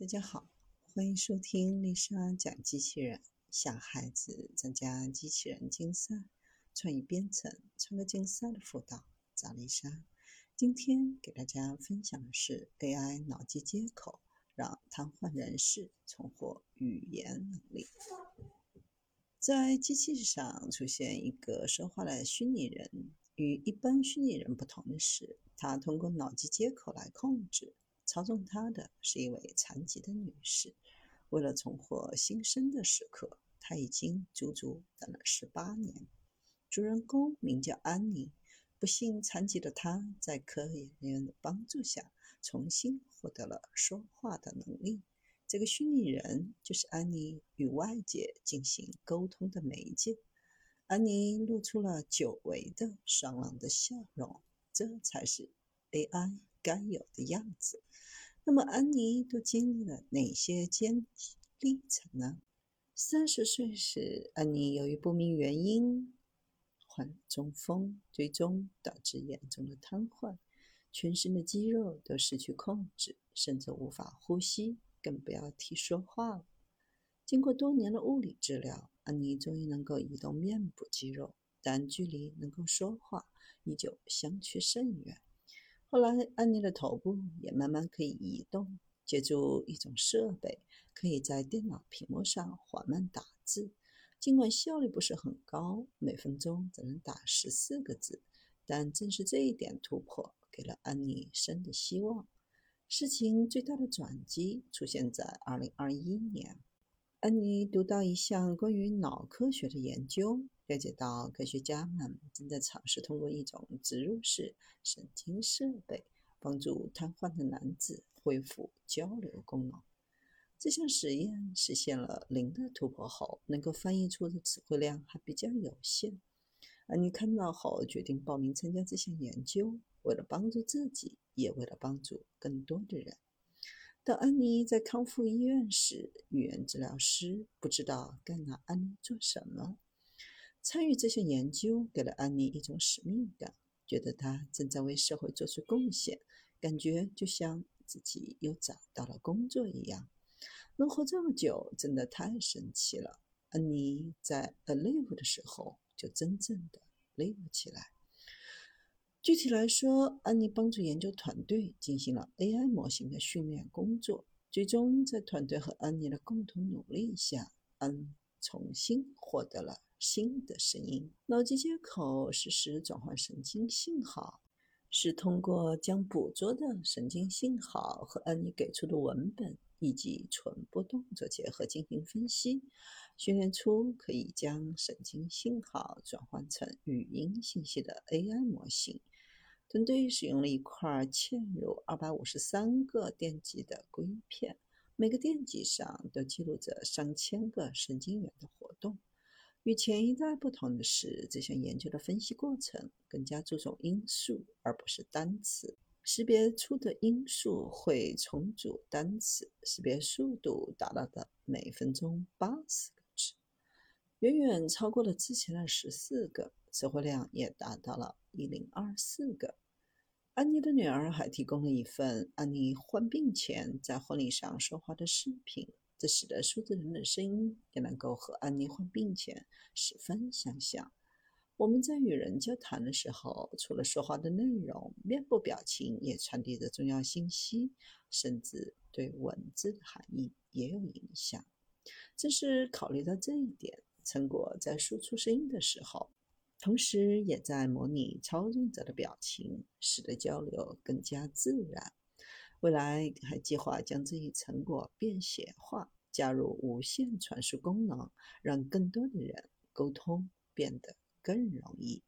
大家好，欢迎收听丽莎讲机器人。小孩子参加机器人竞赛、创意编程、创客竞赛的辅导，找丽莎。今天给大家分享的是 AI 脑机接口，让瘫痪人士重获语言能力。在机器上出现一个说话的虚拟人，与一般虚拟人不同的是，它通过脑机接口来控制。操纵他的是一位残疾的女士。为了重获新生的时刻，她已经足足等了十八年。主人公名叫安妮，不幸残疾的她在科研人员的帮助下，重新获得了说话的能力。这个虚拟人就是安妮与外界进行沟通的媒介。安妮露出了久违的爽朗的笑容，这才是 AI。该有的样子。那么，安妮都经历了哪些艰历程呢？三十岁时，安妮由于不明原因患中风，最终导致严重的瘫痪，全身的肌肉都失去控制，甚至无法呼吸，更不要提说话了。经过多年的物理治疗，安妮终于能够移动面部肌肉，但距离能够说话依旧相去甚远。后来，安妮的头部也慢慢可以移动，借助一种设备，可以在电脑屏幕上缓慢打字。尽管效率不是很高，每分钟只能打十四个字，但正是这一点突破，给了安妮生的希望。事情最大的转机出现在二零二一年，安妮读到一项关于脑科学的研究。了解到，科学家们正在尝试通过一种植入式神经设备，帮助瘫痪的男子恢复交流功能。这项实验实现了零的突破后，能够翻译出的词汇量还比较有限。安妮看到后，决定报名参加这项研究，为了帮助自己，也为了帮助更多的人。当安妮在康复医院时，语言治疗师不知道该拿安妮做什么。参与这项研究给了安妮一种使命感，觉得她正在为社会做出贡献，感觉就像自己又找到了工作一样。能活这么久，真的太神奇了。安妮在 Alive 的时候就真正的 live 起来。具体来说，安妮帮助研究团队进行了 AI 模型的训练工作，最终在团队和安妮的共同努力下，安重新获得了。新的声音，脑机接口实时转换神经信号，是通过将捕捉的神经信号和安妮给出的文本以及唇部动作结合进行分析，训练出可以将神经信号转换成语音信息的 AI 模型。团队使用了一块嵌入二百五十三个电极的硅片，每个电极上都记录着上千个神经元的活动。与前一代不同的是，这项研究的分析过程更加注重因素而不是单词。识别出的因素会重组单词，识别速度达到了每分钟八十个字，远远超过了之前的十四个，词汇量也达到了一零二四个。安妮的女儿还提供了一份安妮患病前在婚礼上说话的视频。这使得数字人的声音也能够和安妮患病前十分相像。我们在与人交谈的时候，除了说话的内容，面部表情也传递着重要信息，甚至对文字的含义也有影响。正是考虑到这一点，成果在输出声音的时候，同时也在模拟操纵者的表情，使得交流更加自然。未来还计划将这一成果便携化，加入无线传输功能，让更多的人沟通变得更容易。